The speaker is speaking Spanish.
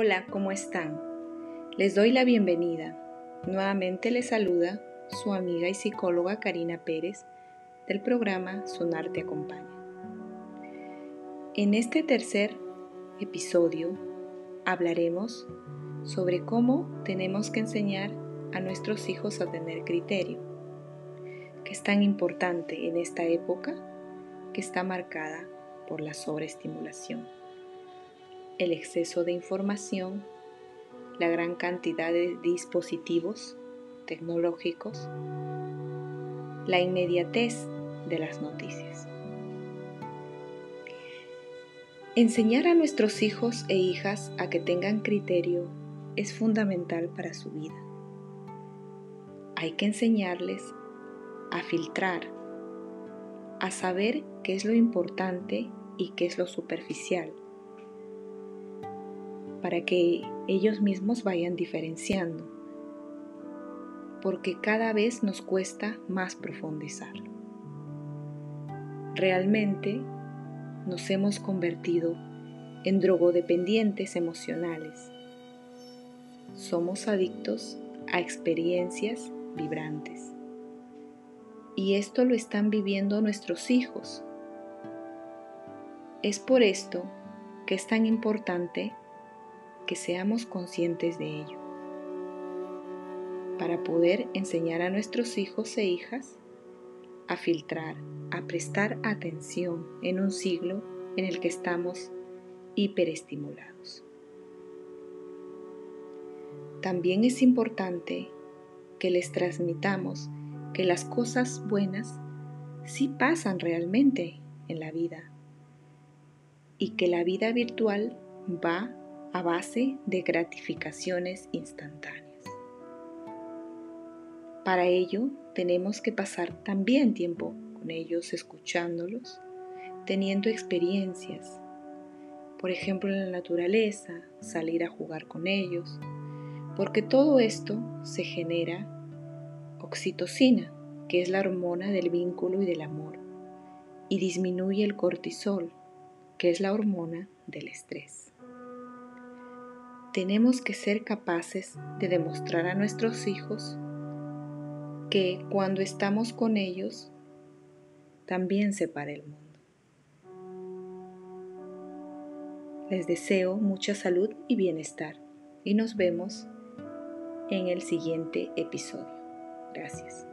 Hola, ¿cómo están? Les doy la bienvenida. Nuevamente les saluda su amiga y psicóloga Karina Pérez del programa Sonar te acompaña. En este tercer episodio hablaremos sobre cómo tenemos que enseñar a nuestros hijos a tener criterio, que es tan importante en esta época que está marcada por la sobreestimulación, el exceso de información, la gran cantidad de dispositivos tecnológicos, la inmediatez de las noticias. Enseñar a nuestros hijos e hijas a que tengan criterio es fundamental para su vida. Hay que enseñarles a filtrar, a saber qué es lo importante y qué es lo superficial, para que ellos mismos vayan diferenciando, porque cada vez nos cuesta más profundizar. Realmente nos hemos convertido en drogodependientes emocionales. Somos adictos a experiencias vibrantes. Y esto lo están viviendo nuestros hijos es por esto que es tan importante que seamos conscientes de ello, para poder enseñar a nuestros hijos e hijas a filtrar, a prestar atención en un siglo en el que estamos hiperestimulados. También es importante que les transmitamos que las cosas buenas sí pasan realmente en la vida y que la vida virtual va a base de gratificaciones instantáneas. Para ello tenemos que pasar también tiempo con ellos escuchándolos, teniendo experiencias, por ejemplo en la naturaleza, salir a jugar con ellos, porque todo esto se genera oxitocina, que es la hormona del vínculo y del amor, y disminuye el cortisol, que es la hormona del estrés. Tenemos que ser capaces de demostrar a nuestros hijos que cuando estamos con ellos, también se para el mundo. Les deseo mucha salud y bienestar y nos vemos en el siguiente episodio. Gracias.